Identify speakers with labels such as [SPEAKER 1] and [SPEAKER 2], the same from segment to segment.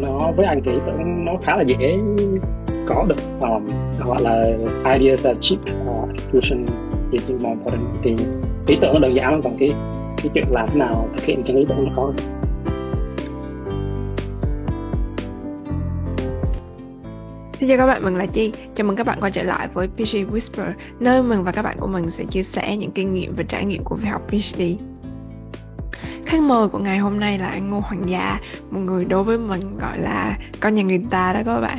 [SPEAKER 1] nó với anh thì tưởng nó khá là dễ có được um, gọi là ideas are cheap uh, execution is more important thì ý tưởng nó đơn giản lắm còn cái cái chuyện làm thế nào thực hiện cái ý tưởng nó khó
[SPEAKER 2] Xin chào các bạn, mình là Chi. Chào mừng các bạn quay trở lại với PhD Whisper, nơi mình và các bạn của mình sẽ chia sẻ những kinh nghiệm và trải nghiệm của việc học PhD. Khách mời của ngày hôm nay là anh Ngô Hoàng Gia, một người đối với mình gọi là con nhà người ta đó các bạn.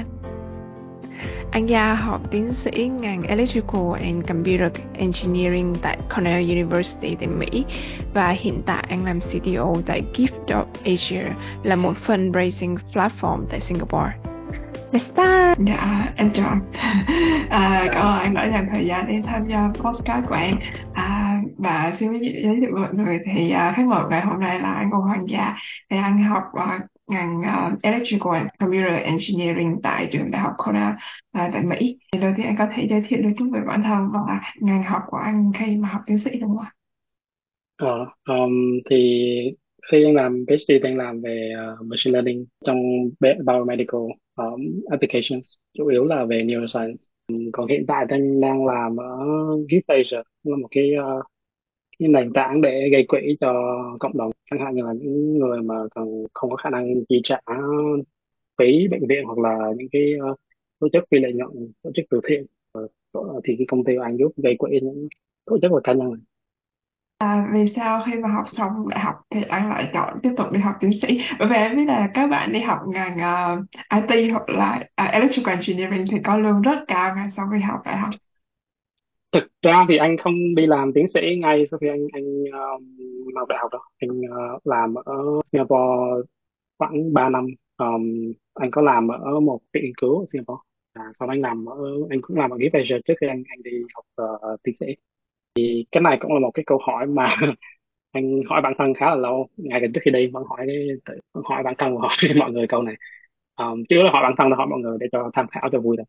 [SPEAKER 2] Anh Gia học tiến sĩ ngành Electrical and Computer Engineering tại Cornell University tại Mỹ và hiện tại anh làm CTO tại Gift.Asia là một fundraising platform tại Singapore. Let's start!
[SPEAKER 3] Dạ, em chào anh. À, cảm ơn anh đã dành thời gian để tham gia podcast của em. À, và xin giới thiệu với mọi người thì uh, khách mời ngày hôm nay là anh Ngô Hoàng Gia. Thì anh học uh, ngành uh, Electrical and Computer Engineering tại trường Đại học Cornell uh, tại Mỹ. Thì đầu tiên anh có thể giới thiệu được chút về bản thân và ngành học của anh khi mà học tiến sĩ đúng không ạ?
[SPEAKER 1] Ờ, um, thì khi em làm PhD thì làm về uh, machine learning trong biomedical um, applications chủ yếu là về neuroscience. Còn hiện tại thì đang làm ở GiftAsia là một cái uh, cái nền tảng để gây quỹ cho cộng đồng. Chẳng hạn như là những người mà còn không có khả năng chi trả phí bệnh viện hoặc là những cái uh, tổ chức phi lợi nhuận tổ chức từ thiện uh, thì cái công ty của anh giúp gây quỹ những tổ chức và cá nhân. này
[SPEAKER 3] À, vì sao khi mà học xong đại học thì anh lại chọn tiếp tục đi học tiến sĩ? Bởi vì em biết là các bạn đi học ngành ờ, uh, IT hoặc là uh, Electrical Engineering thì có lương rất cao ngay sau khi học đại học.
[SPEAKER 1] thực ra thì anh không đi làm tiến sĩ ngay sau khi anh anh um, học đại học đâu anh uh, làm ở Singapore khoảng 3 năm um, anh có làm ở một viện nghiên cứu ở Singapore à, sau đó anh làm ở anh cũng làm ở Gift trước khi anh anh đi học uh, tiến sĩ thì cái này cũng là một cái câu hỏi mà anh hỏi bản thân khá là lâu. Ngay cả trước khi đi vẫn hỏi cái vẫn hỏi bản thân và hỏi mọi người câu này. Um, chứ là hỏi bản thân là hỏi mọi người để cho tham khảo cho vui thôi.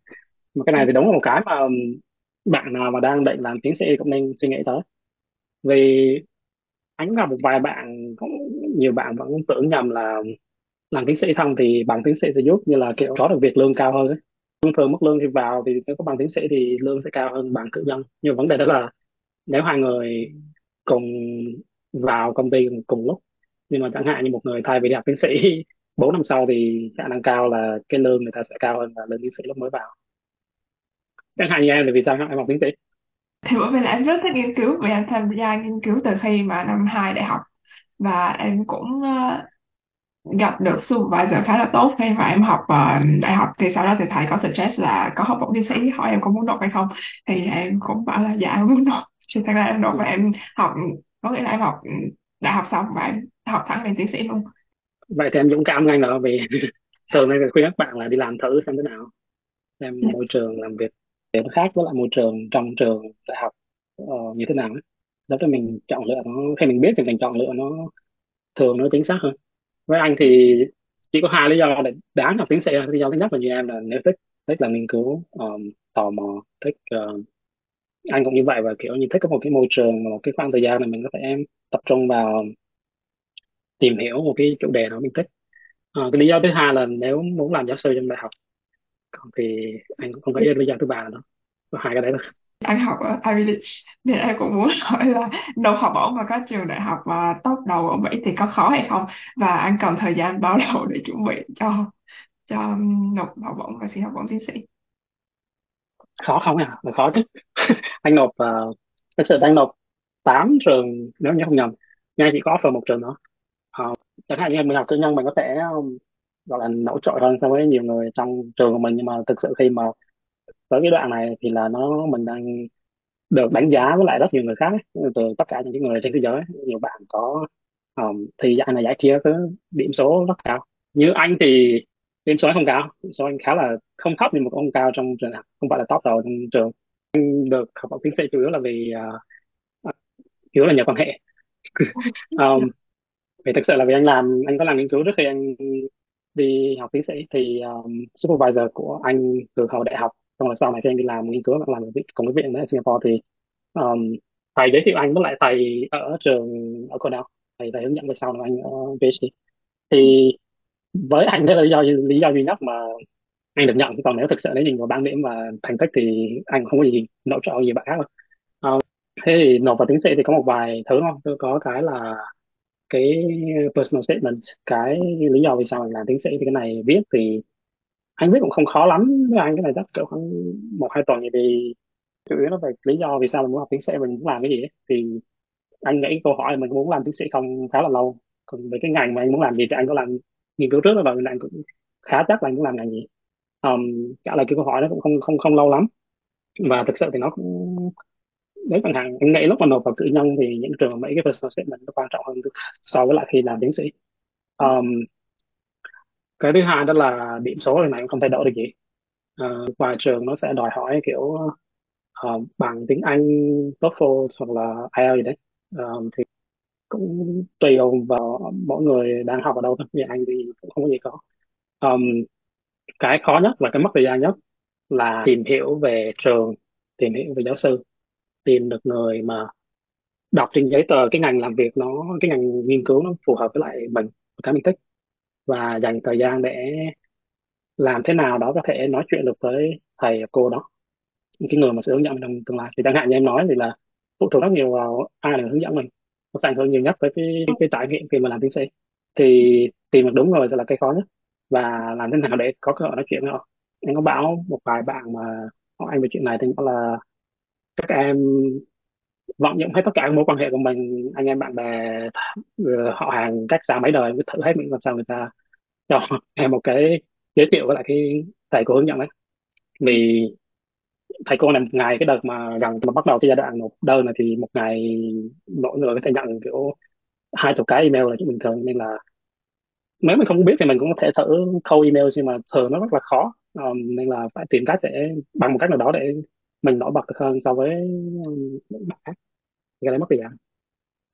[SPEAKER 1] Mà cái này thì đúng là một cái mà bạn nào mà đang định làm tiến sĩ cũng nên suy nghĩ tới. Vì anh gặp một vài bạn cũng nhiều bạn vẫn tưởng nhầm là làm tiến sĩ xong thì bằng tiến sĩ sẽ giúp như là kiểu có được việc lương cao hơn ấy. thông thường mức lương thì vào thì nếu có bằng tiến sĩ thì lương sẽ cao hơn bằng cử nhân. Nhưng vấn đề đó là nếu hai người cùng vào công ty cùng lúc nhưng mà chẳng hạn như một người thay vì đi học tiến sĩ 4 năm sau thì khả năng cao là cái lương người ta sẽ cao hơn là lương tiến sĩ lúc mới vào. Chẳng hạn như em thì vì sao em học tiến sĩ?
[SPEAKER 3] Thì bởi vì là em rất thích nghiên cứu vì em tham gia nghiên cứu từ khi mà năm 2 đại học. Và em cũng uh, gặp được supervisor khá là tốt. Khi mà em học uh, đại học thì sau đó thì thầy có suggest là có học bổng tiến sĩ hỏi em có muốn nộp hay không. Thì em cũng bảo là dạ muốn nộp thì thật ra em nộp và em học có nghĩa là em học đại học xong và em học thẳng lên tiến sĩ luôn
[SPEAKER 1] vậy thì em dũng cảm ngay đó vì thường này khuyên các bạn là đi làm thử xem thế nào xem
[SPEAKER 3] Dạ.
[SPEAKER 1] môi trường làm việc để nó khác với lại môi trường trong trường đại học ờ, như thế nào ấy. Lúc đó mình chọn lựa nó khi mình biết thì mình chọn lựa nó thường nó chính xác hơn với anh thì chỉ có hai lý do để đáng học tiến sĩ thôi. lý do thứ nhất là như em là nếu thích thích làm nghiên cứu um, tò mò thích ờ, anh cũng như vậy và kiểu như thích có một cái môi trường một cái khoảng thời gian này mình có thể tập trung vào tìm hiểu một cái chủ đề nào mình thích. Ờ, cái lý do thứ hai là nếu muốn làm giáo sư trong đại học còn thì anh cũng không nghĩ đến lý do thứ ba nữa. Có hai cái đấy thôi.
[SPEAKER 3] Anh học ở Ivy League nên em cũng muốn hỏi là nộp học bổng vào các trường đại học và top đầu ở Mỹ thì có khó hay không? Và anh cần thời gian bao lâu để chuẩn bị cho cho nộp học bổng và xin học bổng tiến sĩ?
[SPEAKER 1] Khó không à là khó chứ anh nộp ờ, uh, thực sự đang nộp 8 trường nếu như không nhầm. Nha chỉ có offer một trường nữa. Ờ, chẳng hạn như mình học cử nhân mình có thể um, gọi là nổi trội hơn so với nhiều người trong trường của mình nhưng mà thực sự khi mà tới cái đoạn này thì là nó mình đang được đánh giá với lại rất nhiều người khác ấy, từ tất cả những cái người trên thế giới. Nhiều bạn có um, thì giải này giải kia cứ điểm số rất cao. Như anh thì điểm số không cao. Điểm số anh khá là không thấp nhưng mà cũng không cao trong trường học. Không phải là top đầu trong trường. Anh được học bổng tiến sĩ chủ yếu là vì uh, chủ yếu là nhờ quan hệ. Um, vì thực sự là vì anh làm anh có làm nghiên cứu trước khi anh đi học tiến sĩ thì um, supervisor của anh từ hồi đại học xong rồi sau này khi anh đi làm nghiên cứu làm cùng với viện ở Singapore thì um, thầy giới thiệu anh với lại thầy ở trường ở Cornell thầy thầy hướng dẫn về sau này anh ở PhD thì với anh đó là lý do lý do duy nhất mà anh được nhận. Còn nếu thực sự nếu nhìn vào bảng điểm và thành tích thì anh không có gì nộp cho gì bạn khác đâu. À, thế thì nộp vào tiến sĩ thì có một vài thứ không tôi có cái là cái personal statement cái lý do vì sao mình làm tiến sĩ thì cái này viết thì anh viết cũng không khó lắm. Với anh cái này chắc cỡ khoảng một hai tuần thì chủ yếu nó về lý do vì sao mình muốn học tiến sĩ mình muốn làm cái gì ấy. thì anh nghĩ câu hỏi mình muốn làm tiến sĩ không khá là lâu. Còn về cái ngành mà anh muốn làm gì thì anh có làm nghiên cứu trước rồi anh cũng khá chắc là anh cũng làm ngành gì. Um, trả lời cái câu hỏi đó cũng không không không lâu lắm. Và thực sự thì nó cũng nếu chẳng hàng anh nghĩ lúc mà nộp vào cử nhân thì những trường mấy cái personal statement nó quan trọng hơn so với lại khi làm tiến sĩ. Um, cái thứ hai đó là điểm số thì này cũng không thay đổi được gì. Uh, ngoài trường nó sẽ đòi hỏi kiểu uh, bằng tiếng Anh TOEFL hoặc là IELTS gì đấy. Um, thì cũng tùy vào mỗi người đang học ở đâu thôi. Như anh thì cũng không có gì khó um, cái khó nhất và cái mất thời gian nhất là tìm hiểu về trường tìm hiểu về giáo sư tìm được người mà đọc trên giấy tờ cái ngành làm việc nó cái ngành nghiên cứu nó phù hợp với lại mình cái mình thích. Và dành thời gian để làm thế nào đó có thể nói chuyện được với thầy cô đó cái người mà sẽ hướng dẫn mình trong tương lai. Thì chẳng hạn như em nói thì là phụ thuộc rất nhiều vào ai là người hướng dẫn mình nó sẽ ảnh hưởng nhiều nhất tới cái cái trải nghiệm khi mà làm tiến sĩ. Thì tìm được đúng người sẽ là cái khó nhất. Và làm thế nào để có cơ hội nói chuyện với họ. Em có bảo một vài bạn mà hỏi anh về chuyện này thì nó là các em vận dụng hết tất cả các mối quan hệ của mình anh em bạn bè ờ, họ hàng cách xa mấy đời cứ thử hết mình làm sao người ta cho em một cái giới thiệu với lại cái thầy cô hướng dẫn đấy. Vì thầy cô này một ngày cái đợt mà gần mà bắt đầu cái giai đoạn nộp đơn này thì một ngày mỗi người có thể nhận kiểu hai chục cái email là chuyện bình thường. Nên là nếu mình không biết thì mình cũng có thể thử câu email nhưng mà thường nó rất là khó. Um, nên là phải tìm cách để bằng một cách nào đó để mình nổi bật được hơn so với những bạn khác. Cái đấy mất thời gian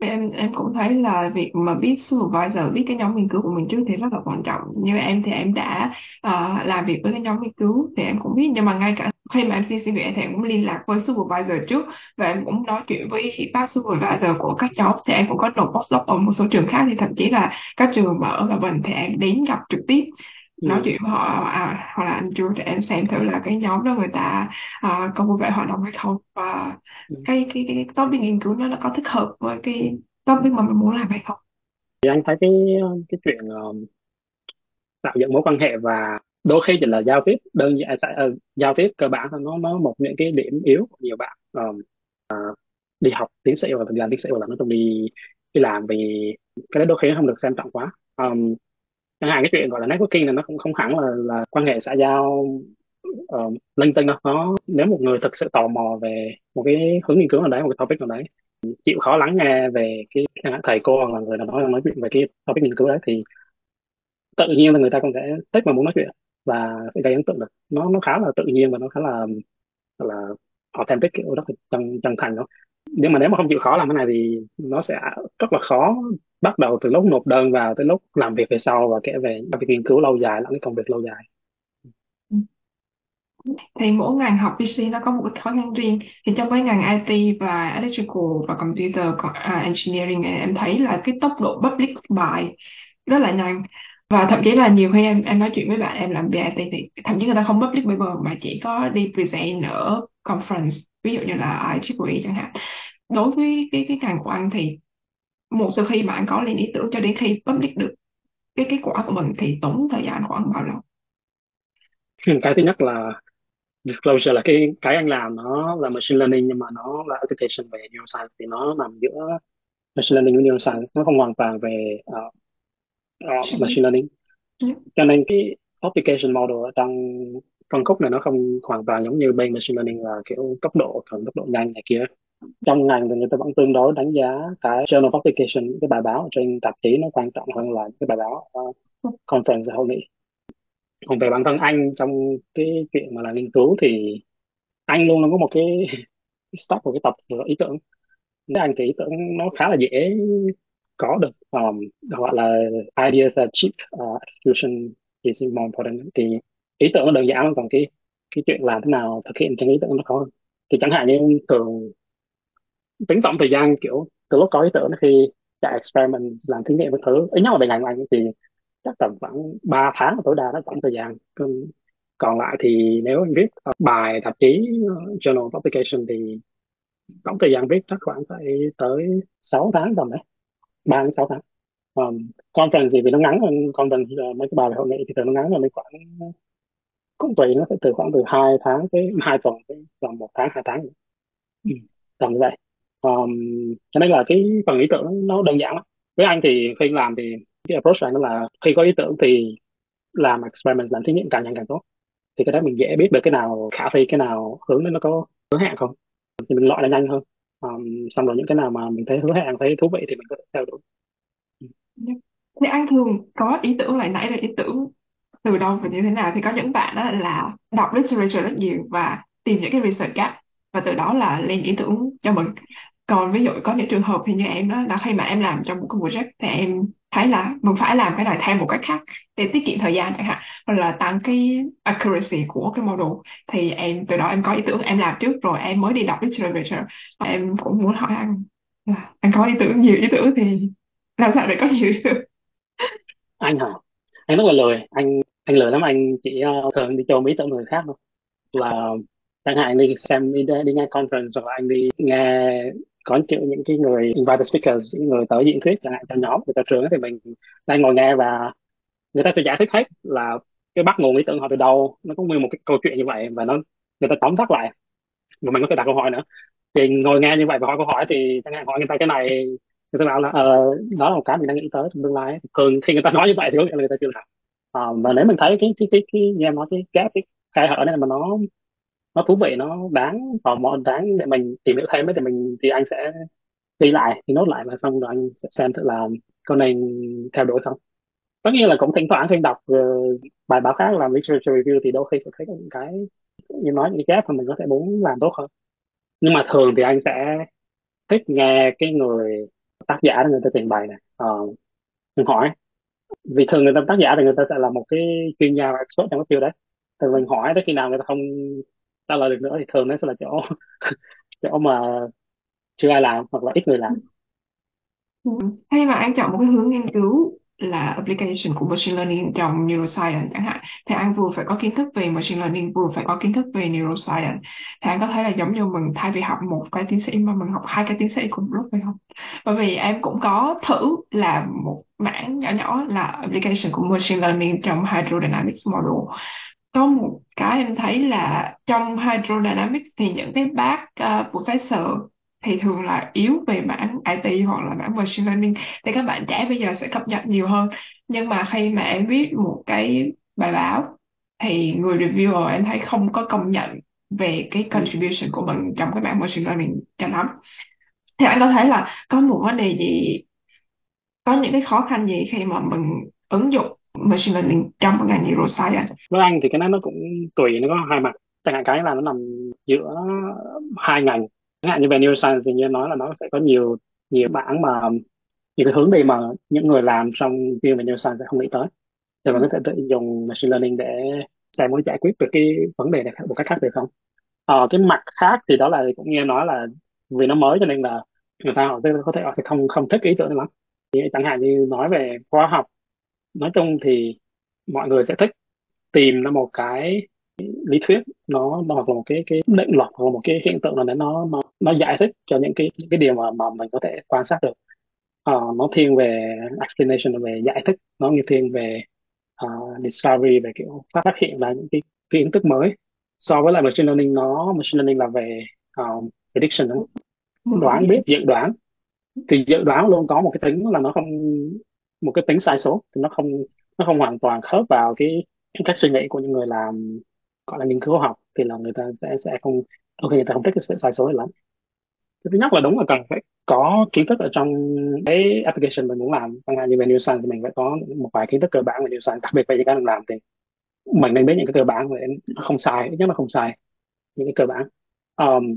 [SPEAKER 3] Em em cũng thấy là việc mà biết supervisor biết cái nhóm nghiên cứu của mình trước thì rất là quan trọng. Như em thì em đã uh, làm việc với cái nhóm nghiên cứu thì em cũng biết nhưng mà ngay cả khi mà em xin xin việc thì em cũng liên lạc với supervisor trước và em cũng nói chuyện với bác supervisor của các cháu thì em cũng có nộp postdoc ở một số trường khác thì thậm chí là các trường mà ở Hòa Bình thì em đến gặp trực tiếp nói
[SPEAKER 1] ừ.
[SPEAKER 3] chuyện với họ à, hoặc là anh Chu để em xem thử là cái nhóm đó người ta à, có vui vẻ hoạt động hay không và
[SPEAKER 1] Ừ.
[SPEAKER 3] cái cái cái topic nghiên cứu nó nó có thích hợp với cái topic mà mình muốn làm hay không
[SPEAKER 1] thì anh thấy cái cái chuyện um, tạo dựng mối quan hệ và đôi khi chỉ là giao tiếp đơn giản à, sẽ ờ, giao tiếp cơ bản thôi nó nó một những cái điểm yếu của nhiều bạn. Um, đi học tiến sĩ hoặc là làm tiến sĩ hoặc là nó chung đi đi làm vì cái đó đôi khi nó không được xem trọng quá. Um, chẳng hạn cái chuyện gọi là networking là nó cũng không hẳn là là quan hệ xã giao uh, linh tinh đâu. Nó nếu một người thực sự tò mò về một cái hướng nghiên cứu nào đấy một cái topic nào đấy chịu khó lắng nghe về cái thầy cô hoặc là người nào đó nói chuyện về cái topic nghiên cứu đấy thì tự nhiên là người ta cũng sẽ thích và muốn nói chuyện và sẽ gây ấn tượng được. Nó nó khá là tự nhiên và nó khá là là authentic kiểu rất là chân chân thành đó. Nhưng mà nếu mà không chịu khó làm cái này thì nó sẽ rất là khó bắt đầu từ lúc nộp đơn vào tới lúc làm việc về sau và kể về việc nghiên cứu lâu dài lẫn cái công việc lâu dài.
[SPEAKER 3] Thì mỗi ngành học PC nó có một cái khó khăn riêng. Thì trong cái ngành IT và electrical và computer à, engineering này, em thấy là cái tốc độ public bài rất là nhanh và thậm chí là nhiều khi em em nói chuyện với bạn em làm VIT thì thậm chí người ta không public paper mà chỉ có đi present ở conference ví dụ như là IEEE chẳng hạn. Đối với cái cái ngành của anh thì một từ khi bạn có lên ý tưởng cho đến khi public được cái kết quả của mình thì tốn thời gian khoảng bao lâu?
[SPEAKER 1] Cái thứ nhất là disclosure là cái cái anh làm nó là machine learning nhưng mà nó là application về neuroscience thì nó nằm giữa machine learning với neuroscience nó không hoàn toàn về uh, ờ, machine learning. Cho nên cái application model ở trong phân khúc này nó không hoàn toàn giống như bên machine learning là kiểu tốc độ thuần tốc độ nhanh này kia. Trong ngành thì người ta vẫn tương đối đánh giá cái journal publication cái bài báo trên tạp chí nó quan trọng hơn là cái bài báo ở conference hội nghị. Còn về bản thân anh trong cái chuyện mà là nghiên cứu thì anh luôn luôn có một cái stock một cái tập ý tưởng. Với anh thì ý tưởng nó khá là dễ có được um, gọi là ideas are cheap uh, execution is more important thì ý tưởng nó đơn giản còn cái cái chuyện làm thế nào thực hiện trên ý tưởng nó khó hơn. Thì chẳng hạn như thường tính tổng thời gian kiểu từ lúc có ý tưởng khi chạy experiment làm thí nghiệm với thứ ít nhất là về ngành của anh thì chắc tầm khoảng 3 tháng tối đa đó khoảng thời gian. Còn, còn lại thì nếu anh viết bài tạp chí journal publication thì tổng thời gian viết chắc khoảng phải tới 6 tháng tầm đấy. 3 đến 6 tháng. Um, conference thì vì nó ngắn hơn conference uh, ờ, mấy cái bài về hội nghị thì thường nó ngắn là mấy khoảng cũng tùy nó sẽ từ khoảng từ hai tháng tới hai tuần tới gần một tháng hai tháng. Ừ. tầm như vậy. Um, cho nên là cái phần ý tưởng nó đơn giản lắm. Với anh thì khi làm thì cái approach này nó là khi có ý tưởng thì làm experiment làm thí nghiệm càng nhanh càng tốt. Thì cái đó mình dễ biết được cái nào khả thi cái nào hướng đến nó có hướng hẹn không. Thì mình loại là nhanh hơn um, xong rồi những cái nào mà mình thấy hứa hẹn thấy thú vị thì mình có thể theo đuổi.
[SPEAKER 3] Thế anh thường có ý tưởng lại nãy là ý tưởng từ đâu và như thế nào? Thì có những bạn đó là đọc literature rất nhiều và tìm những cái research gap và từ đó là lên ý tưởng cho mình còn ví dụ có những trường hợp thì như em đó là khi mà em làm trong một cái project thì em thấy là mình phải làm cái này theo một cách khác để tiết kiệm thời gian chẳng hạn hoặc là tăng cái accuracy của cái model thì em từ đó em có ý tưởng em làm trước rồi em mới đi đọc literature. Em cũng muốn hỏi anh là anh có ý tưởng nhiều ý tưởng thì làm sao để có nhiều ý tưởng?
[SPEAKER 1] Anh hả? Anh rất là lười. Anh anh lười lắm. Anh chỉ uh, thường đi chôm ý tưởng người khác thôi. Là chẳng hạn đi xem đi, đi nghe conference hoặc là anh đi nghe có kiểu những cái người invited speakers những người tới diễn thuyết chẳng hạn cho nhóm ta trường thì mình đang ngồi nghe và người ta sẽ giải thích hết là cái bắt nguồn ý tưởng họ từ đâu nó có nguyên một cái câu chuyện như vậy và nó người ta tóm tắt lại. Mà mình có thể đặt câu hỏi nữa. Thì ngồi nghe như vậy và hỏi câu hỏi thì chẳng hạn hỏi người ta cái này người ta bảo là ờ, đó là một cái mình đang nghĩ tới trong tương lai. Thường khi người ta nói như vậy thì có nghĩa là người ta chưa làm. À, và nếu mình thấy cái cái cái cái như em nói cái gap cái khai hở này mà nó nó thú vị nó đáng tò mò đáng để mình tìm hiểu thêm ấy thì mình thì anh sẽ ghi lại thì nốt lại và xong rồi anh sẽ xem thử là có nên theo đuổi không. Tất nhiên là cũng thỉnh thoảng khi đọc uh, bài báo khác làm literature review thì đôi khi sẽ thấy có những cái như nói những cái gap mà mình có thể muốn làm tốt hơn. Nhưng mà thường thì anh sẽ thích nghe cái người tác giả người ta trình bày này. Uh, mình hỏi vì thường người ta tác giả thì người ta sẽ là một cái chuyên gia và expert trong cái field đấy. Thì mình hỏi tới khi nào người ta không trả lời được nữa thì thường nó sẽ là chỗ chỗ mà chưa ai làm hoặc là ít người làm.
[SPEAKER 3] Ừ. Hay mà anh chọn một cái hướng nghiên cứu là application của machine learning trong neuroscience chẳng hạn. Thì anh vừa phải có kiến thức về machine learning, vừa phải có kiến thức về neuroscience. Thì anh có thấy là giống như mình thay vì học một cái tiến sĩ mà mình học hai cái tiến sĩ cùng lúc phải không? Bởi vì em cũng có thử là một mảng nhỏ nhỏ là application của machine learning trong hydrodynamics model có một cái em thấy là trong hydrodynamics thì những cái bác uh, professor thì thường là yếu về mảng IT hoặc là mảng machine learning. Thì các bạn trẻ bây giờ sẽ cập nhật nhiều hơn. Nhưng mà khi mà em viết một cái bài báo thì người reviewer em thấy không có công nhận về cái contribution của mình trong cái mảng machine learning cho lắm. Thì anh có thể là có một vấn đề gì có những cái khó khăn gì khi mà mình ứng dụng machine learning trong một ngành neuroscience.
[SPEAKER 1] Với anh thì cái này nó cũng tùy nó có hai mặt. Chẳng hạn cái là nó nằm giữa hai ngành. Chẳng hạn như về neuroscience thì như nói là nó sẽ có nhiều nhiều mảng mà nhiều cái hướng đi mà những người làm trong field về neuroscience sẽ không nghĩ tới. Thì mình có thể tự dùng machine learning để xem muốn giải quyết được cái vấn đề này một cách khác được không? Ờ, cái mặt khác thì đó là cũng nghe nói là vì nó mới cho nên là người ta họ sẽ- có thể họ sẽ không không thích ý tưởng này lắm. Thì chẳng hạn như nói về khoa học nói chung thì mọi người sẽ thích tìm ra một cái lý thuyết nó nó hoặc là một cái cái định luật hoặc là một cái hiện tượng nào đấy nó nó nó giải thích cho những cái những cái điều mà mà mình có thể quan sát được. Ờ, nó thiên về explanation về giải thích nó như thiên về ờ, discovery về kiểu phát phát hiện ra những cái, cái kiến thức mới. So với lại machine learning nó machine learning là về um, prediction đúng không? đoán biết dự đoán. Thì dự đoán luôn có một cái tính là nó không một cái tính sai số thì nó không nó không hoàn toàn khớp vào cái, cách suy nghĩ của những người làm gọi là nghiên cứu học thì là người ta sẽ sẽ không OK người ta không thích cái sự sai số này lắm. Cái thứ nhất là đúng là cần phải có kiến thức ở trong cái application mình muốn làm. Chẳng hạn như về neuroscience thì mình phải có một vài kiến thức cơ bản về neuroscience đặc biệt về những cái mình làm thì mình nên biết những cái cơ bản để nó không sai ít nhất là không sai những cái cơ bản. Um,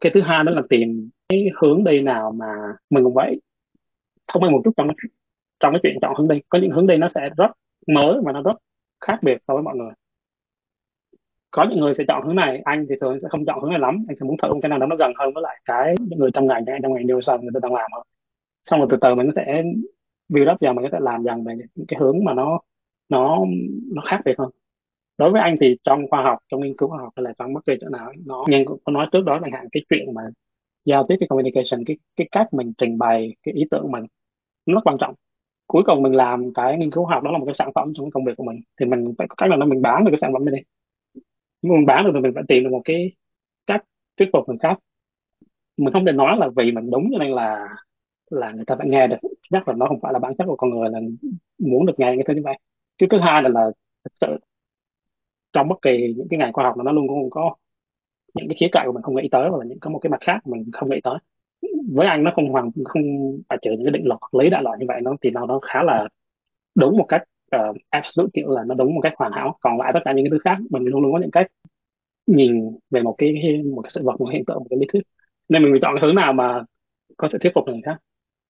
[SPEAKER 1] cái thứ hai đó là tìm cái hướng đi nào mà mình cũng vậy thông minh một chút trong trong cái chuyện chọn hướng đi. Có những hướng đi nó sẽ rất mới và nó rất khác biệt so với mọi người. Có những người sẽ chọn hướng này, anh thì thường sẽ không chọn hướng này lắm. Anh sẽ muốn thử một cái nào đó nó gần hơn với lại cái những người trong ngành trong ngành neuroscience người ta đang làm hơn xong rồi từ từ mình có thể build up dần, mình có thể làm dần về những cái hướng mà nó nó nó khác biệt hơn. Đối với anh thì trong khoa học, trong nghiên cứu khoa học hay là trong bất kỳ chỗ nào, nó nhưng cũng có nói trước đó, chẳng hạn cái chuyện mà giao tiếp, cái communication, cái cái cách mình trình bày, cái ý tưởng của mình, nó rất quan trọng cuối cùng mình làm cái nghiên cứu học đó là một cái sản phẩm trong cái công việc của mình. Thì mình phải có cách nào đó mình bán được cái sản phẩm này đi. Nếu mình bán được thì mình phải tìm được một cái cách thuyết phục người khác. Mình không thể nói là vì mình đúng cho nên là là người ta phải nghe được. Chắc là nó không phải là bản chất của con người là muốn được nghe cái thứ như vậy. Cái thứ hai là là thực sự trong bất kỳ những cái ngành khoa học nào nó luôn cũng có những cái khía cạnh của mình không nghĩ tới hoặc là những, có một cái mặt khác mà mình không nghĩ tới với anh nó không hoàn không à, phải chờ những cái định luật lý đại loại như vậy nó thì nó nó khá là đúng một cách uh, absolute kiểu là nó đúng một cách hoàn hảo. Còn lại tất cả những cái thứ khác mình luôn luôn có những cách nhìn về một cái một cái sự vật một cái hiện tượng một cái lý thuyết. Nên mình chọn cái hướng nào mà có thể thuyết phục người khác.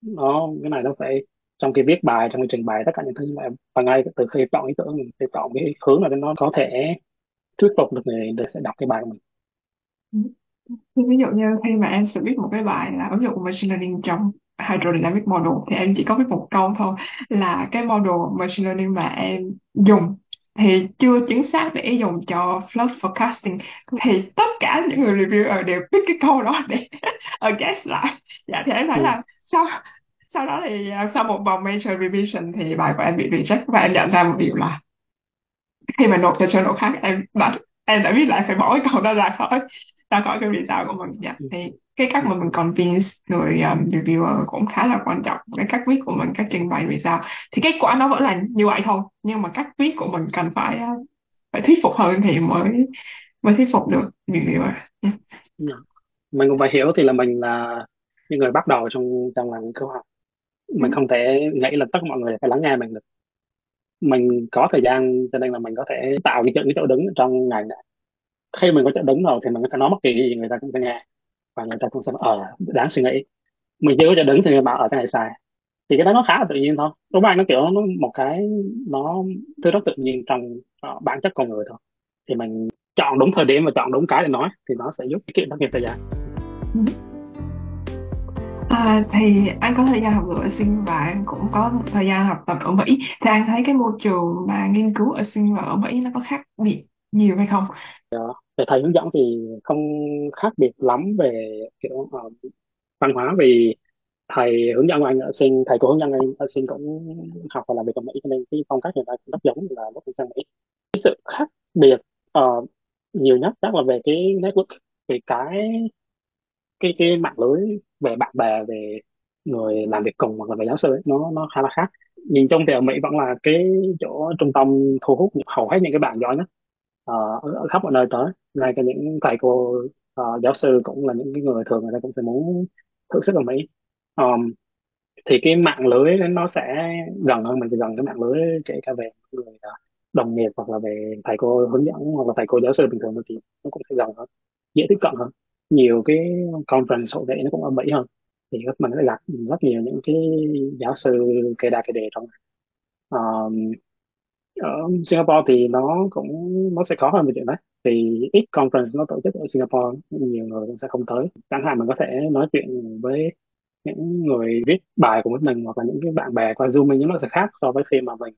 [SPEAKER 1] Nó cái này nó phải trong cái viết bài trong cái trình bày tất cả những thứ như vậy. Và ngay từ khi chọn ý tưởng mình phải chọn cái hướng nào để nó có thể thuyết phục được người để sẽ đọc cái bài của mình.
[SPEAKER 3] Ừ ví dụ như khi mà em sẽ viết một cái bài là ứng dụng machine learning trong hydrodynamic model thì em chỉ có viết một câu thôi là cái model machine learning mà em dùng thì chưa chính xác để dùng cho flood forecasting thì tất cả những người reviewer đều biết cái câu đó để guess lại dạ thì em thấy
[SPEAKER 1] ừ.
[SPEAKER 3] là sau sau đó thì à, sau một vòng major revision thì bài của em bị reject và em nhận ra một điều là khi mà nộp cho journal khác em đã em đã biết lại phải bỏ cái câu đó ra khỏi ra khỏi cái result của mình dạ. thì cái cách mà mình convince người um, reviewer cũng khá là quan trọng cái cách viết của mình cách trình bày result thì kết quả nó vẫn là như vậy thôi nhưng mà cách viết của mình cần phải uh, phải thuyết phục hơn thì mới mới thuyết phục được reviewer yeah.
[SPEAKER 1] Dạ. mình cũng phải hiểu thì là mình là những người bắt đầu trong trong ngành nghiên cứu học mình
[SPEAKER 3] Ừ.
[SPEAKER 1] không thể nghĩ là tất cả mọi người phải lắng nghe mình được mình có thời gian cho nên là mình có thể tạo cái chỗ, cái chỗ đứng trong ngành này khi mình có chỗ đứng rồi thì mình có thể nói bất kỳ gì người ta cũng sẽ nghe. Và người ta cũng sẽ ờ đáng suy nghĩ. Mình chưa có chỗ đứng thì người bảo ở cái này sai. Thì cái đó nó khá là tự nhiên thôi. Đúng không nó kiểu nó một cái nó thứ rất tự nhiên trong uh, bản chất con người thôi. Thì mình chọn đúng thời điểm và chọn đúng cái để nói thì nó sẽ giúp tiết kiệm rất nhiều thời gian.
[SPEAKER 3] À, thì anh có thời gian học ở sinh và anh cũng có một thời gian học tập ở Mỹ. Thì anh thấy cái môi trường mà nghiên cứu ở sinh và ở Mỹ nó có khác biệt nhiều hay không? Dạ.
[SPEAKER 1] về thầy hướng dẫn thì không khác biệt lắm về kiểu uh, văn hóa. Vì thầy hướng dẫn anh ở sinh thầy cô hướng dẫn anh ờ, ở sinh cũng học và làm việc ở Mỹ cho nên cái phong cách người ta cũng rất giống là lúc mình sang Mỹ. Cái sự khác biệt ờ, nhiều nhất chắc là về cái network về cái cái cái mạng lưới về bạn bè về người làm việc cùng hoặc là về giáo sư ấy, nó nó khá là khác. Nhìn chung thì ở Mỹ vẫn là cái chỗ trung tâm thu hút hầu hết những cái bạn giỏi nhất ờ, ở, ở khắp mọi nơi tới. Ngay cả những thầy cô ờ, giáo sư cũng là những cái người thường người ta cũng sẽ muốn thử sức ở Mỹ. Ờm, thì cái mạng lưới nó sẽ gần hơn mình sẽ gần cái mạng lưới kể cả về người ờ, đồng nghiệp hoặc là về thầy cô hướng dẫn hoặc là thầy cô giáo sư bình thường thì nó cũng sẽ gần hơn dễ tiếp cận hơn. Nhiều cái conference hội nghị nó cũng ở Mỹ hơn thì các mình sẽ gặp rất nhiều những cái giáo sư cây đa cây đề trong. Ờm, ở Singapore thì nó cũng nó sẽ khó hơn về chuyện đấy. Thì ít conference nó tổ chức ở Singapore nhiều người cũng sẽ không tới. Chẳng hạn mình có thể nói chuyện với những người viết bài của mình hoặc là những cái bạn bè qua Zoom nhưng nó sẽ khác so với khi mà mình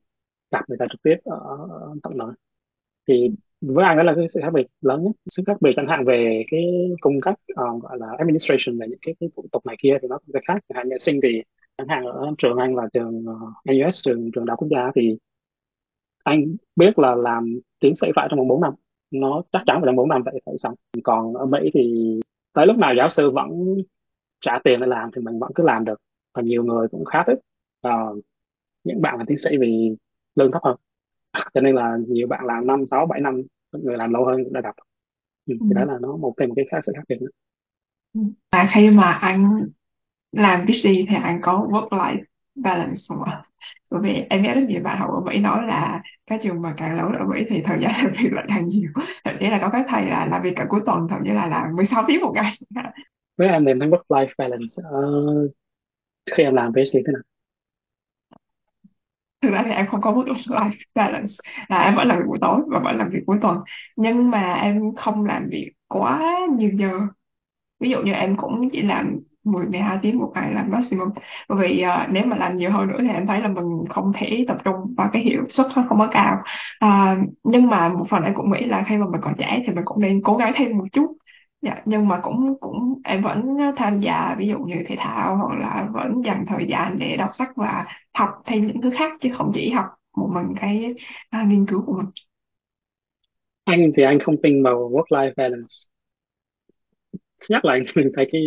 [SPEAKER 1] gặp người ta trực tiếp ở, ở tận nơi. Thì với anh đó là cái sự khác biệt lớn nhất. Sự khác biệt chẳng hạn về cái cung cách uh, gọi là administration về những cái, cái thủ tục này kia thì nó cũng sẽ khác. Chẳng hạn như sinh thì chẳng hạn ở trường anh và trường ờ, uh, NUS trường trường đại học quốc gia thì anh biết là làm tiến sĩ phải trong vòng 4 năm. Nó chắc chắn phải trong 4 năm vậy phải xong. Còn ở Mỹ thì tới lúc nào giáo sư vẫn trả tiền để làm thì mình vẫn cứ làm được. Và nhiều người cũng khá thích ờ, những bạn làm tiến sĩ vì lương thấp hơn. Cho nên là nhiều bạn làm năm sáu bảy năm người làm lâu hơn cũng đã gặp. Ừ,
[SPEAKER 3] Ừ.
[SPEAKER 1] thì đó là nó một thêm một cái khác sự khác biệt nữa.
[SPEAKER 3] Ừ. Và khi mà anh làm PhD thì anh có work-life balance ạ? Bởi vì em nghe rất nhiều bạn học ở Mỹ nói là cái trường mà càng lớn ở Mỹ thì thời gian làm việc lại càng nhiều. Thậm chí là có các thầy là làm việc cả cuối tuần, thậm chí là làm 16 tiếng một ngày.
[SPEAKER 1] với em thì em thấy work life balance ờ, khi em làm PhD thế nào
[SPEAKER 3] Thực ra thì em không có work-life balance là em vẫn làm việc buổi tối và vẫn làm việc cuối tuần. Nhưng mà em không làm việc quá nhiều giờ. Ví dụ như em cũng chỉ làm 10 12 tiếng một ngày là maximum. Bởi vì uh, nếu mà làm nhiều hơn nữa thì em thấy là mình không thể tập trung và cái hiệu suất nó không có cao. Uh, nhưng mà một phần em cũng nghĩ là khi mà mình còn trẻ thì mình cũng nên cố gắng thêm một chút. Dạ, nhưng mà cũng cũng em vẫn tham gia ví dụ như thể thao hoặc là vẫn dành thời gian để đọc sách và học thêm những thứ khác chứ không chỉ học một mình cái uh, nghiên cứu của mình.
[SPEAKER 1] Anh thì anh không tin vào work life balance. Nhắc lại mình thấy cái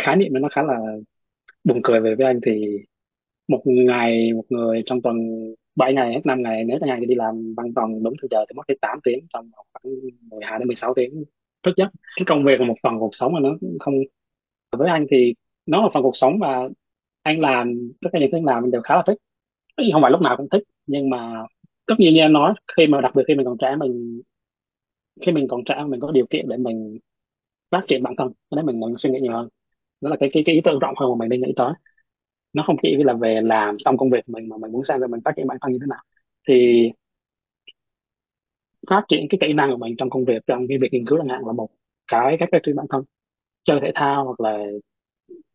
[SPEAKER 1] khái niệm này nó khá là buồn cười về với anh thì một ngày, một người trong tuần 7 ngày hết 5 ngày, nếu cả ngày đi làm văn phòng đúng thời giờ thì mất tới 8 tiếng trong khoảng 12 đến 16 tiếng. Thức giấc, cái công việc là một phần cuộc sống mà nó không với anh thì nó là phần cuộc sống và anh làm, tất cả những thứ anh làm mình đều khá là thích. Không phải lúc nào cũng thích, nhưng mà tất nhiên như em nói, khi mà đặc biệt khi mình còn trẻ, mình, khi mình còn trẻ, mình có điều kiện để mình phát triển bản thân nên mình mình suy nghĩ nhiều hơn đó là cái cái cái ý tưởng rộng hơn mà mình đang nghĩ tới. Nó không chỉ là về làm xong công việc mình mà mình muốn sang về mình phát triển bản thân như thế nào. Thì phát triển cái kỹ năng của mình trong công việc, trong cái việc nghiên cứu chẳng hạn là một cái cách phát triển bản thân. Chơi thể thao hoặc là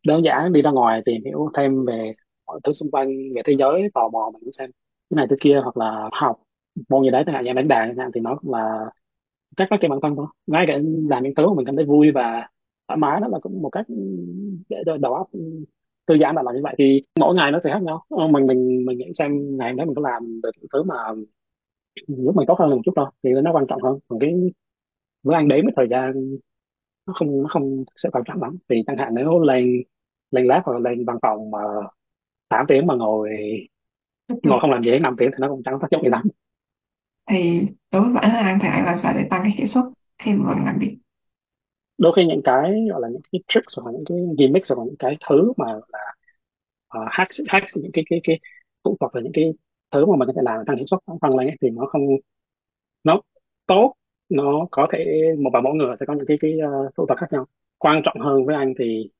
[SPEAKER 1] đơn giản đi ra ngoài tìm hiểu thêm về mọi thứ xung quanh, về thế giới, tò mò mình cũng xem cái này thứ kia hoặc là học môn gì đấy chẳng hạn như đánh đàn chẳng hạn thì nó cũng là cách phát triển bản thân thôi. Ngay cả làm những thứ mà mình cảm thấy vui và thoải mái đó là cũng một cách để cho đầu óc thư giãn là làm như vậy. Thì mỗi ngày nó sẽ khác nhau. Ờ, mình mình mình nghĩ xem ngày hôm đó mình có làm được những thứ mà giúp mình tốt hơn một chút thôi thì nó quan trọng hơn. Còn cái với anh đấy với thời gian nó không nó không sẽ quan trọng lắm. Thì chẳng hạn nếu lên lên lab hoặc lên văn phòng mà 8 tiếng mà ngồi
[SPEAKER 3] tục.
[SPEAKER 1] ngồi không làm gì 5 tiếng thì nó cũng chẳng tác dụng gì lắm.
[SPEAKER 3] Thì đối với bản thân thì anh làm sao để tăng cái hiệu suất khi mà mình làm việc
[SPEAKER 1] đôi khi những cái gọi là những cái tricks hoặc là những cái gimmicks hoặc là những cái thứ mà là uh, hacks hacks những cái cái cái thủ thuật là những cái thứ mà mình có thể làm tăng hiệu suất tăng lên ấy, thì nó không nó tốt nó có thể một và mỗi người sẽ có những cái cái uh, thủ thuật khác nhau. Quan trọng hơn với anh thì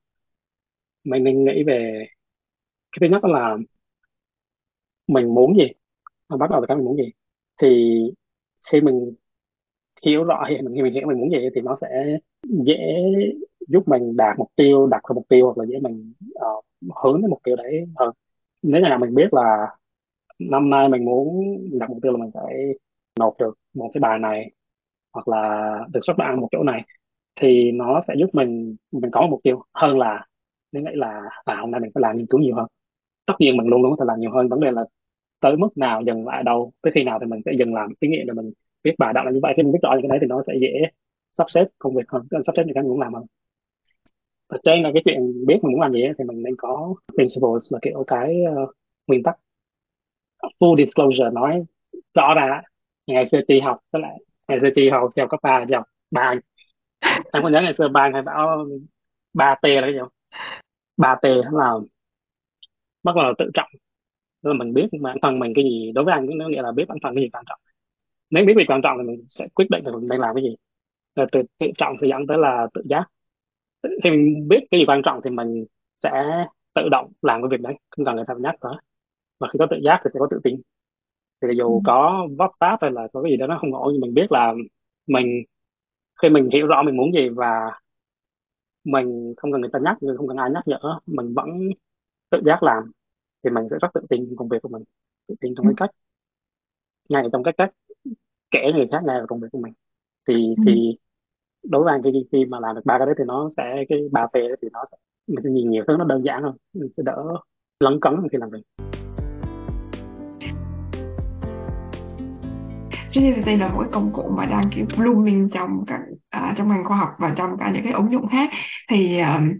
[SPEAKER 1] mình nên nghĩ về cái thứ nhất đó là mình muốn gì bắt đầu từ cái mình muốn gì. Thì khi mình hiểu rõ thì mình khi mình hiểu mình muốn gì thì nó sẽ dễ giúp mình đạt mục tiêu đặt ra mục tiêu hoặc là dễ mình uh, hướng đến mục tiêu đấy hơn. Nếu như là mình biết là năm nay mình muốn đặt mục tiêu là mình phải nộp được một cái bài này hoặc là được xuất bản một chỗ này thì nó sẽ giúp mình mình có một mục tiêu hơn là nếu nghĩ là à hôm nay mình phải làm nghiên cứu nhiều hơn. Tất nhiên mình luôn luôn có thể làm nhiều hơn vấn đề là tới mức nào dừng lại đâu tới khi nào thì mình sẽ dừng làm thí nghiệm để mình viết bài đọc là như vậy khi mình biết rõ những cái đấy thì nó sẽ dễ sắp xếp công việc hơn. Sắp xếp những cái mình muốn làm hơn. Ở trên là cái chuyện biết mình muốn làm gì ấy, thì mình nên có principles là kiểu cái uh, nguyên tắc. Full disclosure nói rõ ra ngày xưa chị học với lại ngày xưa chị học theo cấp ba theo học ba anh em có nhớ ngày xưa ba anh hay bảo ba T là cái gì không? Ba T là bắt đầu tự trọng. Tức là mình biết bản thân mình cái gì đối với anh nó nghĩa là biết bản thân cái gì quan trọng nếu biết việc quan trọng thì mình sẽ quyết định là mình đang làm cái gì Rồi từ tự trọng sẽ dẫn tới là tự giác khi mình biết cái gì quan trọng thì mình sẽ tự động làm cái việc đấy không cần người ta nhắc tới và khi có tự giác thì sẽ có tự tin thì
[SPEAKER 3] Ừ.
[SPEAKER 1] dù có vấp váp hay là có cái gì đó nó không ổn nhưng mình biết là mình khi mình hiểu rõ mình muốn gì và mình không cần người ta nhắc không cần ai nhắc nhở mình vẫn tự giác làm thì mình sẽ rất tự tin trong công việc của mình tự tin trong
[SPEAKER 3] Ừ.
[SPEAKER 1] cái cách ngay trong cái cách kể người khác nghe vào công việc của mình. Thì
[SPEAKER 3] Ừ.
[SPEAKER 1] thì đối với anh khi khi mà làm được ba cái đấy thì nó sẽ cái ba P thì nó sẽ mình sẽ nhìn nhiều thứ nó đơn giản hơn mình sẽ đỡ lấn cấn khi làm việc.
[SPEAKER 3] ChatGPT là một cái công cụ mà đang kiểu blooming trong các à, trong ngành khoa học và trong cả những cái ứng dụng khác. Thì um,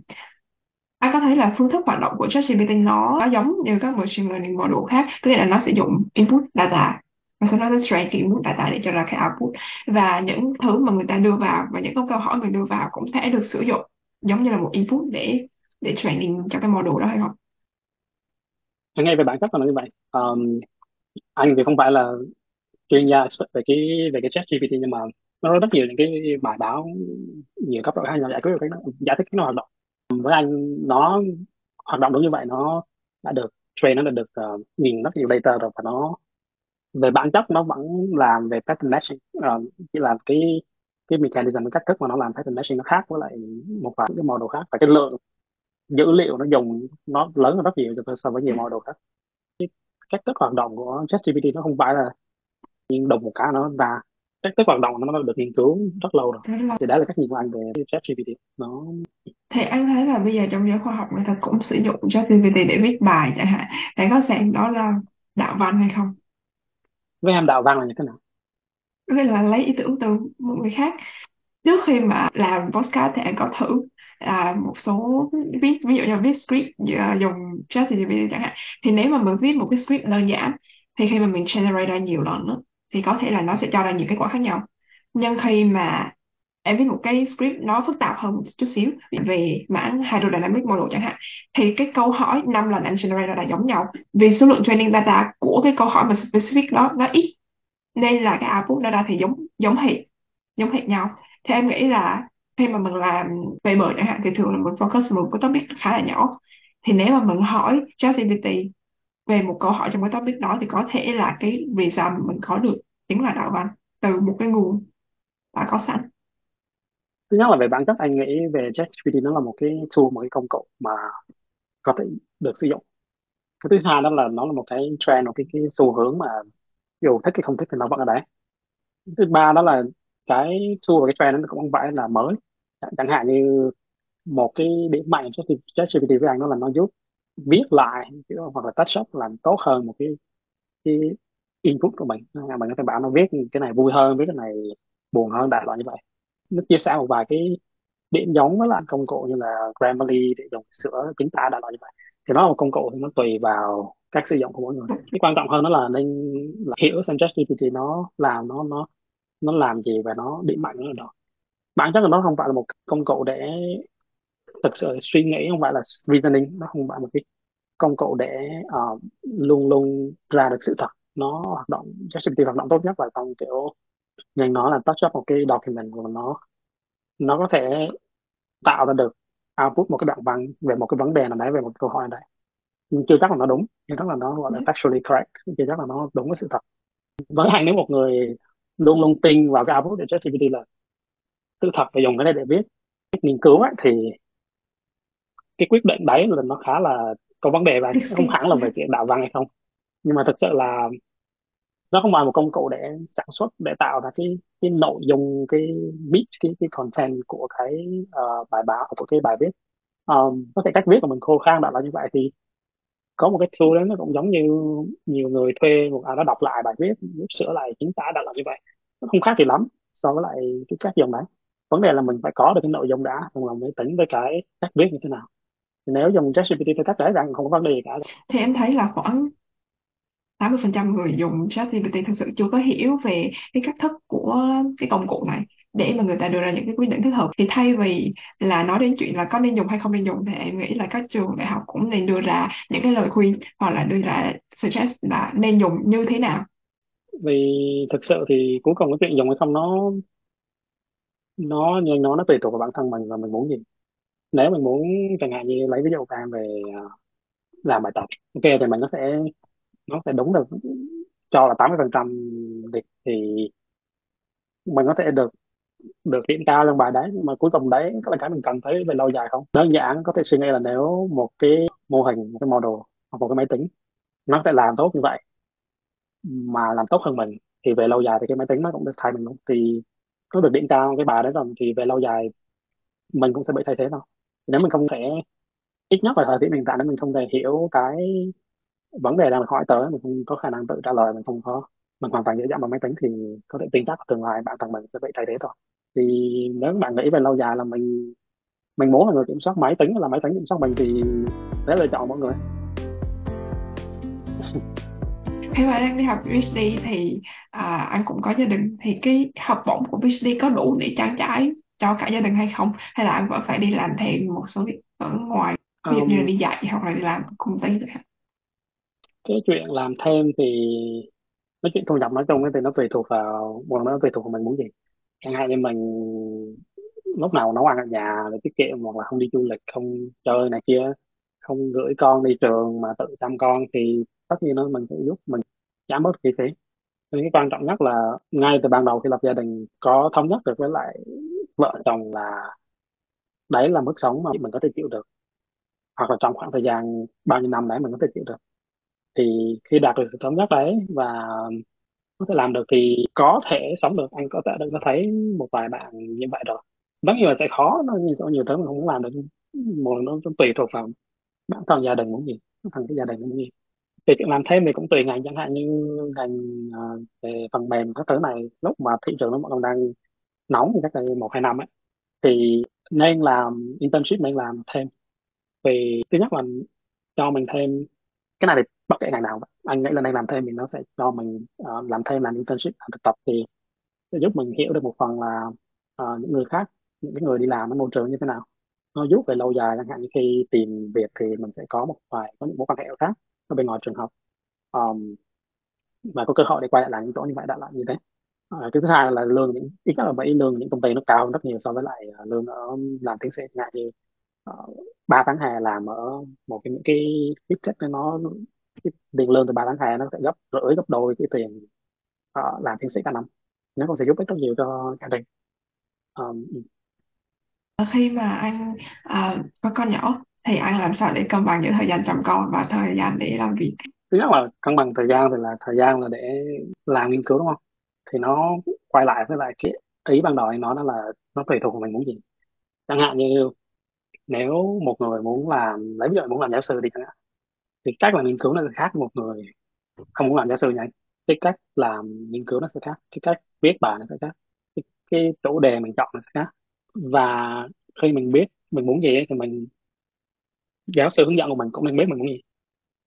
[SPEAKER 3] anh có thấy là phương thức hoạt động của ChatGPT nó giống như các machine learning model khác? Có nghĩa là nó sử dụng input data và sau đó nó train cái input data để cho ra cái output. Và những thứ mà người ta đưa vào và những câu hỏi người đưa vào cũng sẽ được sử dụng giống như là một input để để training cho cái model đó hay không?
[SPEAKER 1] ngay về bản chất là như vậy. Um, anh thì không phải là chuyên gia về cái về cái chat GPT nhưng mà nó có rất nhiều những cái bài báo nhiều cấp độ khác nhau giải quyết cái giải thích cái nó hoạt động. Với anh nó hoạt động đúng như vậy nó đã được train nó đã được uh, nhìn rất nhiều data rồi và nó về bản chất nó vẫn làm về pattern matching Ờ, chỉ là cái cái mechanism cái cách thức mà nó làm pattern matching nó khác với lại một vài cái model khác. Và cái lượng dữ liệu nó dùng nó lớn hơn rất nhiều so với nhiều model khác. Cách thức hoạt động của ChatGPT nó không phải là nhưng đùng một cái nó ra. Cách thức hoạt động nó đã được nghiên cứu rất lâu rồi.
[SPEAKER 3] Là
[SPEAKER 1] thì đó là cách nhìn của anh về ChatGPT. Nó
[SPEAKER 3] Thì anh thấy là bây giờ trong giới khoa học người ta cũng sử dụng ChatGPT để viết bài chẳng hạn. Bạn có xem đó là đạo văn hay không?
[SPEAKER 1] Với em đạo văn là như thế nào
[SPEAKER 3] Có nghĩa là lấy ý tưởng từ một người khác. Trước khi mà làm podcast thì anh có thử là một số viết ví dụ như viết script à, dùng ChatGPT chẳng hạn. Thì nếu mà mình viết một cái script đơn giản thì khi mà mình generate ra nhiều lần đó, thì có thể là nó sẽ cho ra nhiều kết quả khác nhau. Nhưng khi mà em viết một cái script nó phức tạp hơn một chút xíu về mảng hydrodynamic model chẳng hạn. Thì cái câu hỏi năm lần anh generate là giống nhau. Vì số lượng training data của cái câu hỏi mà specific đó nó ít, nên là cái output nó ra thì giống giống hệt giống hệt nhau. Thì em nghĩ là khi mà mình làm về mở chẳng hạn thì thường là mình focus một cái topic khá là nhỏ. Thì nếu mà mình hỏi ChatGPT về một câu hỏi trong cái topic đó thì có thể là cái result mình có được chính là đạo văn từ một cái nguồn đã có sẵn
[SPEAKER 1] thứ nhất là về bản chất anh nghĩ về ChatGPT nó là một cái tool một cái công cụ mà có thể được sử dụng. Cái thứ hai đó là nó là một cái trend một cái cái xu hướng mà dù thích hay không thích thì nó vẫn ở đấy. Thứ ba đó là cái tool và cái trend nó cũng không phải là mới. Chẳng, chẳng hạn như một cái điểm mạnh của ChatGPT với anh đó là nó giúp viết lại hoặc là touch up làm tốt hơn một cái cái input của mình. Là mình có thể bảo nó viết cái này vui hơn viết cái này buồn hơn đại loại như vậy nó chia sẻ một vài cái điểm giống với lại công cụ như là Grammarly để dùng sửa chính tả đại loại như vậy. Thì nó là một công cụ thì nó tùy vào cách sử dụng của mỗi người. Cái quan trọng hơn đó là nên là hiểu xem ChatGPT nó làm nó nó nó làm gì và nó điểm mạnh nó ở đâu bản chất là nó không phải là một công cụ để thực sự suy nghĩ không phải là reasoning nó không phải một cái công cụ để uh, luôn luôn ra được sự thật. Nó hoạt động ChatGPT hoạt động tốt nhất là trong kiểu nhanh nói là touch up một cái document của nó nó có thể tạo ra được output một cái đoạn văn về một cái vấn đề nào đấy về một câu hỏi nào đấy. Nhưng chưa chắc là nó đúng chưa chắc là nó gọi là factually correct chưa chắc là nó đúng với sự thật. Với anh nếu một người luôn luôn tin vào cái output của ChatGPT là sự thật và dùng cái này để viết nghiên cứu ấy, thì cái quyết định đấy là nó khá là có vấn đề và không hẳn là về chuyện đạo văn hay không. Nhưng mà thực sự là nó không phải một công cụ để sản xuất để tạo ra cái cái nội dung cái beat cái cái content của cái uh, bài báo của cái bài viết. Um, có thể cách viết của mình khô khan đại là như vậy thì có một cái tool đó nó cũng giống như nhiều người thuê một à, ai đó đọc lại bài viết giúp sửa lại chính tả đã là như vậy. Nó không khác gì lắm so với lại cái cách dùng đấy. Vấn đề là mình phải có được cái nội dung đã xong lòng mới tính với cái cách viết như thế nào. Thì nếu dùng ChatGPT theo cách đấy rằng không có vấn đề gì cả.
[SPEAKER 3] Thì em thấy là khoảng 80% người dùng ChatGPT thực sự chưa có hiểu về cái cách thức của cái công cụ này. Để mà người ta đưa ra những cái quyết định thích hợp thì thay vì là nói đến chuyện là có nên dùng hay không nên dùng thì em nghĩ là các trường đại học cũng nên đưa ra những cái lời khuyên hoặc là đưa ra suggest là nên dùng như thế nào.
[SPEAKER 1] Vì thực sự thì cuối cùng cái chuyện dùng hay không, nó nó, như anh nói, nó tùy thuộc vào bản thân mình và mình muốn gì. Nếu mình muốn chẳng hạn như lấy ví dụ của em về à, làm bài tập, ok, thì mình có thể nó sẽ đúng được cho là 80% thì, thì mình có thể được được điểm cao trong bài đấy nhưng mà cuối cùng đấy có là cái mình cần thấy về lâu dài không? Đơn giản có thể suy nghĩ là nếu một cái mô hình một cái model hoặc một cái máy tính nó sẽ làm tốt như vậy mà làm tốt hơn mình thì về lâu dài thì cái máy tính nó cũng sẽ thay mình luôn. Thì có được điểm cao cái bài đấy rồi thì về lâu dài mình cũng sẽ bị thay thế thôi. Nếu mình không thể ít nhất là thời điểm hiện tại nếu mình không thể hiểu cái vấn đề đang hỏi tới mình không có khả năng tự trả lời mình không có mình hoàn toàn dễ dàng bằng máy tính thì có thể tin chắc tương lai bản thân mình sẽ bị thay thế thôi. Thì nếu bạn nghĩ về lâu dài là mình mình muốn là người kiểm soát máy tính hay là máy tính kiểm soát mình thì là lựa chọn mỗi người.
[SPEAKER 3] Khi mà đang đi học PhD thì à, anh cũng có gia đình thì cái học bổng của PhD có đủ để trang trải cho cả gia đình hay không? Hay là anh vẫn phải đi làm thêm một số việc ở ngoài ví dụ như là
[SPEAKER 1] um,
[SPEAKER 3] đi dạy hoặc là đi làm công ty hạn
[SPEAKER 1] cái chuyện làm thêm thì nói chuyện thu nhập nói chung ấy thì nó tùy thuộc vào một nó tùy thuộc vào mình muốn gì. Chẳng hạn như mình lúc nào nấu ăn ở nhà để tiết kiệm hoặc là không đi du lịch, không chơi này kia, không gửi con đi trường mà tự chăm con thì tất nhiên nó mình sẽ giúp mình giảm bớt chi phí. Nên cái quan trọng nhất là ngay từ ban đầu khi lập gia đình có thống nhất được với lại vợ chồng là đấy là mức sống mà mình có thể chịu được. Hoặc là trong khoảng thời gian bao nhiêu năm đấy mình có thể chịu được thì khi đạt được sự thống nhất đấy và có thể làm được thì có thể sống được. Anh có thể được có thấy một vài bạn như vậy rồi. Tất nhiên là sẽ khó, nó như có nhiều thứ mình không muốn làm được. Một nó nó tùy thuộc vào bản thân gia đình muốn gì thằng thân cái gia đình muốn gì thì chuyện làm thêm thì cũng tùy ngành chẳng hạn như ngành ờ, về phần mềm các thứ này. Lúc mà thị trường nó còn đang nóng thì chắc là một, hai năm ấy, thì nên làm, internship nên làm thêm. Vì thứ nhất là cho mình thêm cái này thì bất kể ngành nào anh nghĩ là nên làm thêm thì nó sẽ cho mình ờ, làm thêm làm internship làm thực tập thì sẽ giúp mình hiểu được một phần là ờ, những người khác những cái người đi làm ở môi trường như thế nào. Nó giúp về lâu dài chẳng hạn như khi tìm việc thì mình sẽ có một vài có những mối quan hệ khác ở bên ngoài trường học. Um, và có cơ hội để quay lại làm những chỗ như vậy đã lại như thế. Ờ, cái thứ hai là lương những ít nhất là mấy lương những công ty nó cao hơn rất nhiều so với lại ờ, lương ở làm tiến sĩ. Chẳng hạn như uh, tháng hè làm ở một cái những cái fintech nó cái tiền lương từ 3 tháng hè nó sẽ gấp rưỡi gấp đôi cái tiền ờ, làm tiến sĩ cả năm. Nó cũng sẽ giúp ích rất nhiều cho gia đình. Um,
[SPEAKER 3] khi mà anh à, có con nhỏ thì anh làm sao để cân bằng giữa thời gian chăm con và thời gian để làm việc?
[SPEAKER 1] Thứ nhất là cân bằng thời gian thì là thời gian là để làm nghiên cứu đúng không? Thì nó quay lại với lại cái ý ban đầu anh nói đó là nó tùy thuộc vào mình muốn gì. Chẳng hạn như nếu một người muốn làm lấy ví dụ muốn làm giáo sư đi chẳng hạn thì cách làm nghiên cứu nó sẽ khác với một người. Không muốn làm giáo sư nha cái cách làm nghiên cứu nó sẽ khác. Cái cách viết bài nó sẽ khác. Cái, cái chủ đề mình chọn nó sẽ khác. Và khi mình biết mình muốn gì ấy, thì mình giáo sư hướng dẫn của mình cũng nên biết mình muốn gì.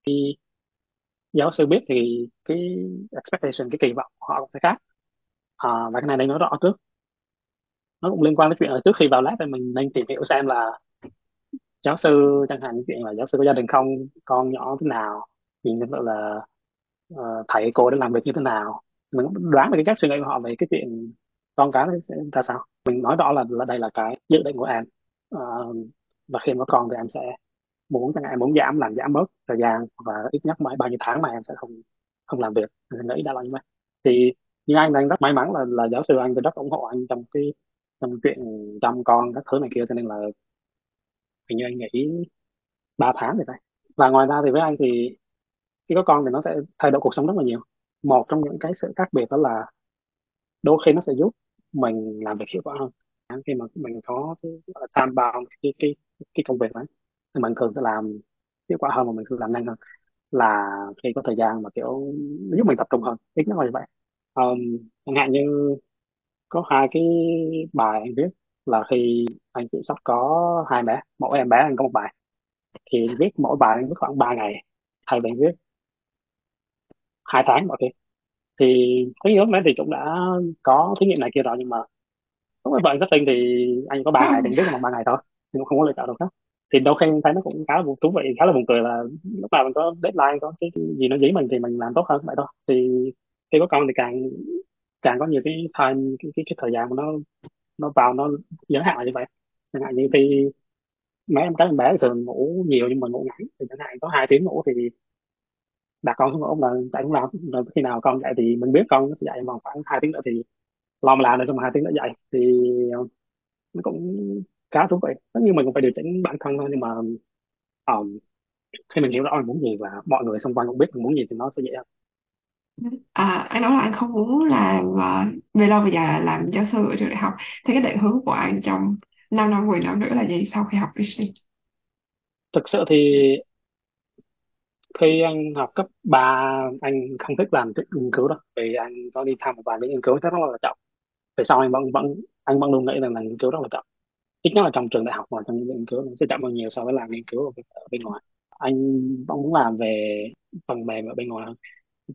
[SPEAKER 1] Thì giáo sư biết thì cái expectation cái kỳ vọng của họ cũng sẽ khác. À, và cái này nên nói rõ trước. Nó cũng liên quan đến chuyện là trước khi vào lab thì mình nên tìm hiểu xem là giáo sư chẳng hạn như chuyện là giáo sư có gia đình không con nhỏ thế nào nhìn như là ờ, thầy cô đã làm việc như thế nào. Mình cũng đoán được cái cách suy nghĩ của họ về cái chuyện con cái nó sẽ ra sao. Mình nói rõ là là đây là cái dự định của em. Ờ, và khi em có con thì em sẽ muốn chẳng hạn em muốn giảm làm giảm bớt thời gian và ít nhất mấy bao nhiêu tháng mà em sẽ không không làm việc. Mình nghĩ đã là như vậy. Thì nhưng anh đang rất may mắn là là giáo sư anh thì rất ủng hộ anh trong cái trong chuyện chăm con các thứ này kia cho nên là hình như anh nghĩ 3 tháng thì phải và ngoài ra thì với anh thì khi có con thì nó sẽ thay đổi cuộc sống rất là nhiều. Một trong những cái sự khác biệt đó là đôi khi nó sẽ giúp mình làm việc hiệu quả hơn. Khi mà mình có cái gọi là time bound cái cái cái công việc đấy thì mình thường sẽ làm hiệu quả hơn và mình thường làm nhanh hơn. Là khi có thời gian mà kiểu nó giúp mình tập trung hơn ít nhất là như vậy. Um, chẳng hạn như có hai cái bài anh viết là khi anh chỉ sắp có hai bé mỗi em bé anh có một bài. Thì viết mỗi bài anh viết khoảng 3 ngày thay vì anh viết hai tháng mọi khi thì cái nhóm đấy thì cũng đã có thí nghiệm này kia rồi nhưng mà lúc mà bạn setting thì anh có ba ngày định viết bằng ba ngày thôi nhưng không có lựa chọn đâu khác thì đôi khi anh thấy nó cũng khá là buồn- thú vị khá là buồn cười là lúc nào mình có deadline có cái, cái gì nó dí mình thì mình làm tốt hơn vậy thôi. Thì khi có con thì càng càng có nhiều cái time cái cái, cái thời gian mà nó nó vào nó giới hạn là như vậy. Chẳng hạn như khi mấy em cái em bé thì thường ngủ nhiều nhưng mà ngủ ngắn thì chẳng hạn có hai tiếng ngủ thì đặt con xuống ngủ là chạy cũng làm. Rồi khi nào con dậy thì mình biết con nó sẽ dậy trong vòng khoảng hai tiếng nữa thì lo mà làm được trong hai tiếng nữa dậy. Thì ờ, nó cũng khá thú vị. Tất nhiên mình cũng phải điều chỉnh bản thân thôi nhưng mà um, khi mình hiểu rõ mình muốn gì và mọi người xung quanh cũng biết mình muốn gì thì nó sẽ dễ hơn
[SPEAKER 3] à, anh nói là anh không muốn làm uh, về lâu về dài là làm giáo sư ở trường đại học. Thế cái định hướng của anh trong 5 năm 10 năm nữa là gì sau khi học PhD
[SPEAKER 1] thực sự thì khi anh học cấp ba anh không thích làm việc nghiên cứu đâu vì anh có đi tham một vài cái nghiên cứu rất là trọng. về sau anh vẫn vẫn anh vẫn luôn nghĩ rằng là nghiên cứu rất là trọng.ít nhất là trong trường đại học và trong những nghiên cứu nó sẽ chậm hơn nhiều so với làm nghiên cứu ở bên, ở bên ngoài. Anh vẫn muốn làm về phần mềm ở bên ngoài hơn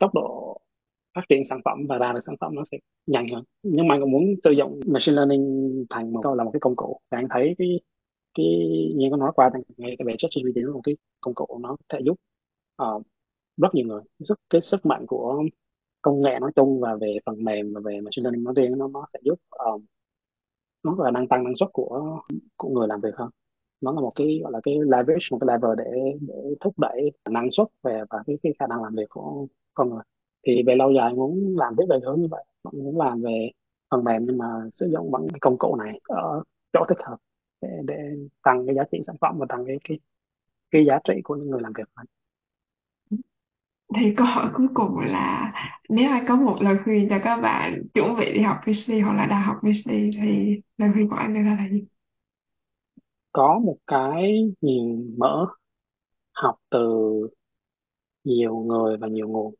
[SPEAKER 1] tốc độ phát triển sản phẩm và ra được sản phẩm nó sẽ nhanh hơn. Nhưng mà anh cũng muốn sử dụng machine learning thành một là một cái công cụ. Và anh thấy cái cái như có nói qua ngay cái về ChatGPT nó là một cái công cụ nó có thể giúp uh, rất nhiều người. Rất cái sức mạnh của công nghệ nói chung và về phần mềm và về machine learning nói riêng nó nó sẽ giúp ờ, nó là năng tăng năng suất của của người làm việc hơn. Nó là một cái gọi là cái leverage một cái lever để để thúc đẩy năng suất về và cái cái khả năng làm việc của con người thì về lâu dài muốn làm tiếp về hướng như vậy. Vẫn muốn làm về phần mềm nhưng mà sử dụng bằng cái công cụ này ở chỗ thích hợp để để tăng cái giá trị sản phẩm và tăng cái cái cái giá trị của những người làm việc mình
[SPEAKER 3] thì câu hỏi cuối cùng là nếu ai có một lời khuyên cho các bạn chuẩn bị đi học PhD hoặc là đang học PhD thì lời khuyên của anh đưa ra là gì?
[SPEAKER 1] có một cái nhìn mở học từ nhiều người và nhiều nguồn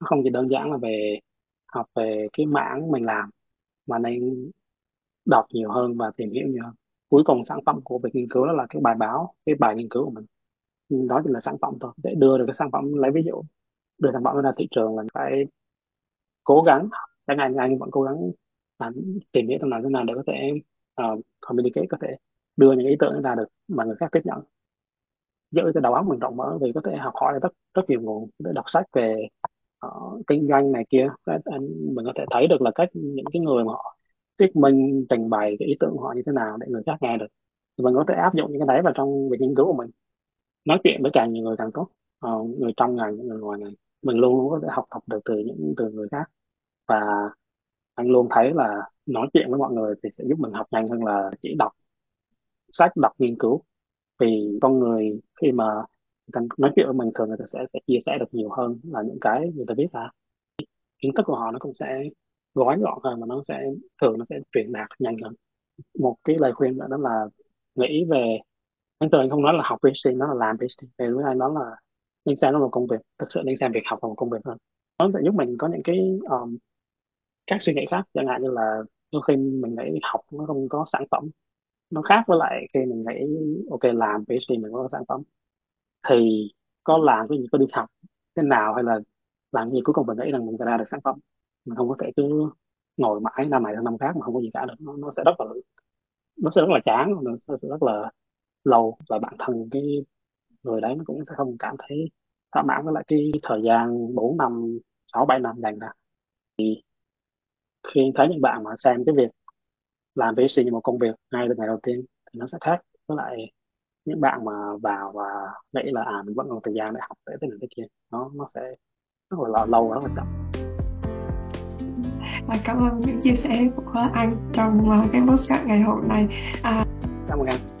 [SPEAKER 1] nó không chỉ đơn giản là về học về cái mảng mình làm mà nên đọc nhiều hơn và tìm hiểu nhiều hơn. Cuối cùng sản phẩm của việc nghiên cứu đó là cái bài báo cái bài nghiên cứu của mình. Ừ, đó chỉ là sản phẩm thôi. Để đưa được cái sản phẩm lấy ví dụ đưa sản phẩm ra thị trường là phải cố gắng chẳng ngày ngày vẫn cố gắng làm tìm hiểu làm thế nào để có thể uh, communicate có thể đưa những ý tưởng ra được mà người khác tiếp nhận. Giữ cái đầu óc mình rộng mở vì có thể học hỏi được rất rất nhiều nguồn để đọc sách về uh, kinh doanh này kia. Anh mình có thể thấy được là cách những cái người mà họ thuyết minh trình bày cái ý tưởng của họ như thế nào để người khác nghe được. Thì mình có thể áp dụng những cái đấy vào trong việc nghiên cứu của mình. Nói chuyện với càng nhiều người càng tốt. Ờ, người trong ngành những người ngoài ngành. Mình luôn luôn có thể học tập được từ những từ người khác. Và anh luôn thấy là nói chuyện với mọi người thì sẽ giúp mình học nhanh hơn là chỉ đọc sách đọc nghiên cứu. Vì con người khi mà ta nói chuyện với mình thường người ta sẽ, sẽ chia sẻ được nhiều hơn là những cái người ta biết ra kiến thức của họ nó cũng sẽ gói gọn hơn và nó sẽ thường nó sẽ truyền đạt nhanh hơn. Một cái lời khuyên nữa đó là nghĩ về anh thường không nói là học PhD nó là làm PhD về với anh nói là nên xem nó là một công việc thực sự nên xem việc học là một công việc hơn. Nó sẽ giúp mình có những cái um, các suy nghĩ khác chẳng hạn như là đôi khi mình nghĩ học nó không có sản phẩm nó khác với lại khi mình nghĩ ok làm PhD mình có sản phẩm thì có làm cái gì có đi học thế nào hay là làm gì cuối cùng mình nghĩ rằng mình ra được sản phẩm. Mình không có thể cứ ngồi mãi năm này sang năm khác mà không có gì cả được. Nó, nó sẽ rất là nó sẽ rất là chán nó sẽ, sẽ rất là lâu. Và bản thân cái người đấy nó cũng sẽ không cảm thấy thỏa mãn với lại cái thời gian 4 năm 6 7 năm dành ra. Thì khi thấy những bạn mà xem cái việc làm VC như một công việc ngay từ ngày đầu tiên thì nó sẽ khác. Với lại những bạn mà vào và nghĩ là à mình vẫn còn thời gian để học để thế này thế kia nó nó sẽ rất là lâu và rất là chậm
[SPEAKER 3] Và cảm ơn những chia sẻ của anh trong uh, cái podcast ngày hôm nay. À,
[SPEAKER 1] cảm ơn em